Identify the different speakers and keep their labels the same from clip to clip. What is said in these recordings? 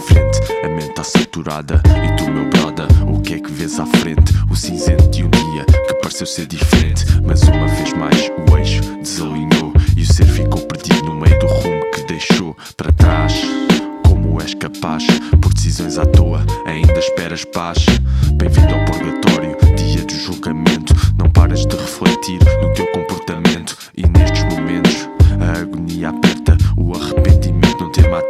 Speaker 1: frente. A mente tá saturada e tu, meu brother, o que é que vês à frente? O cinzento de um dia que pareceu ser diferente, mas uma vez mais o eixo desalinhou e o ser ficou perdido no meio do rumo que deixou para trás. Como és capaz, por decisões à toa, ainda esperas paz. Bem-vindo ao purgatório, dia do julgamento. Não paras de refletir no teu comportamento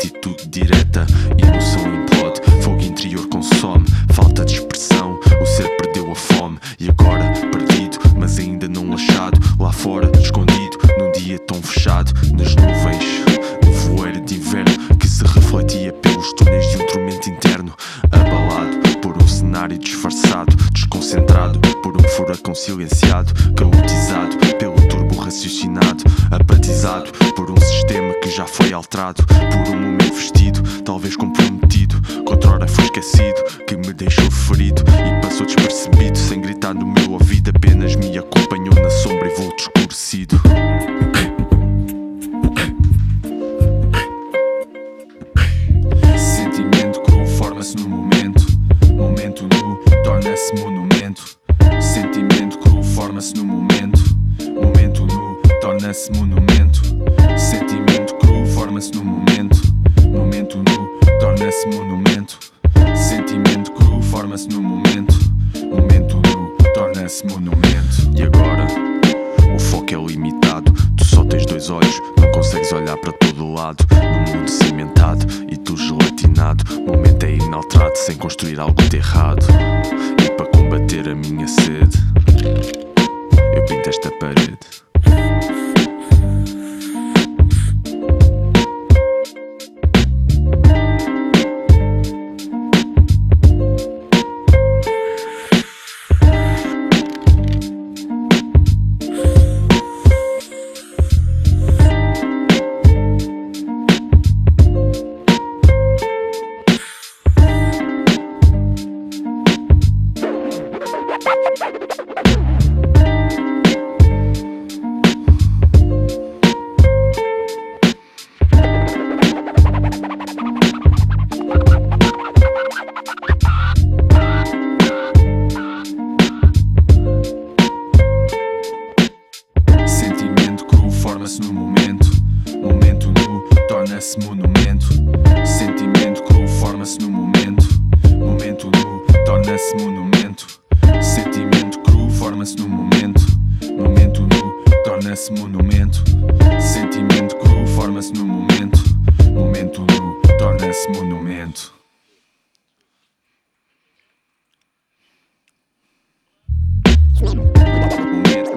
Speaker 1: atitude direta. Emoção implode, fogo interior consome, falta de expressão. O ser perdeu a fome e agora perdido, mas ainda não achado. Lá fora, escondido, num dia tão fechado, nas nuvens, no voeiro de inverno que se refletia pelos túneis de um tormento interno, abalado por um cenário disfarçado, desconcentrado por um furacão silenciado, caotizado alterado, por um momento vestido, talvez comprometido, que outrora foi esquecido, que me deixou ferido e passou despercebido, sem gritar no meu ouvido, apenas me acompanhou na sombra e voltou escurecido. Sentimento cru forma-se no momento. Momento nu torna-se monumento. Sentimento cru forma-se no momento. Momento nu torna-se monumento. Sentimento torna-se monumento. E agora? O foco é limitado, tu só tens dois olhos, não consegues olhar para todo lado. No mundo cimentado e tu gelatinado, o momento é inalterado sem construir algo de errado. E para combater a minha sede, eu pinto esta parede. Monumento. Sentimento cru forma-se no momento. Momento nu torna-se monumento. Sentimento cru forma-se no momento. Momento nu torna-se monumento. Sentimento cru forma-se no momento. Momento nu torna-se monumento. Momento,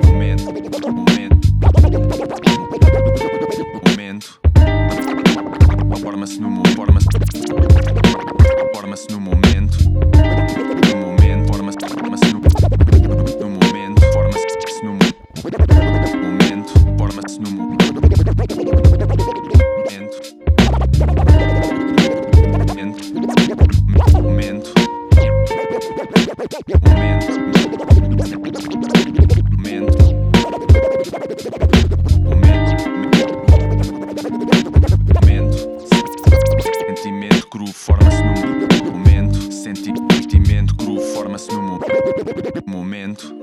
Speaker 1: momento.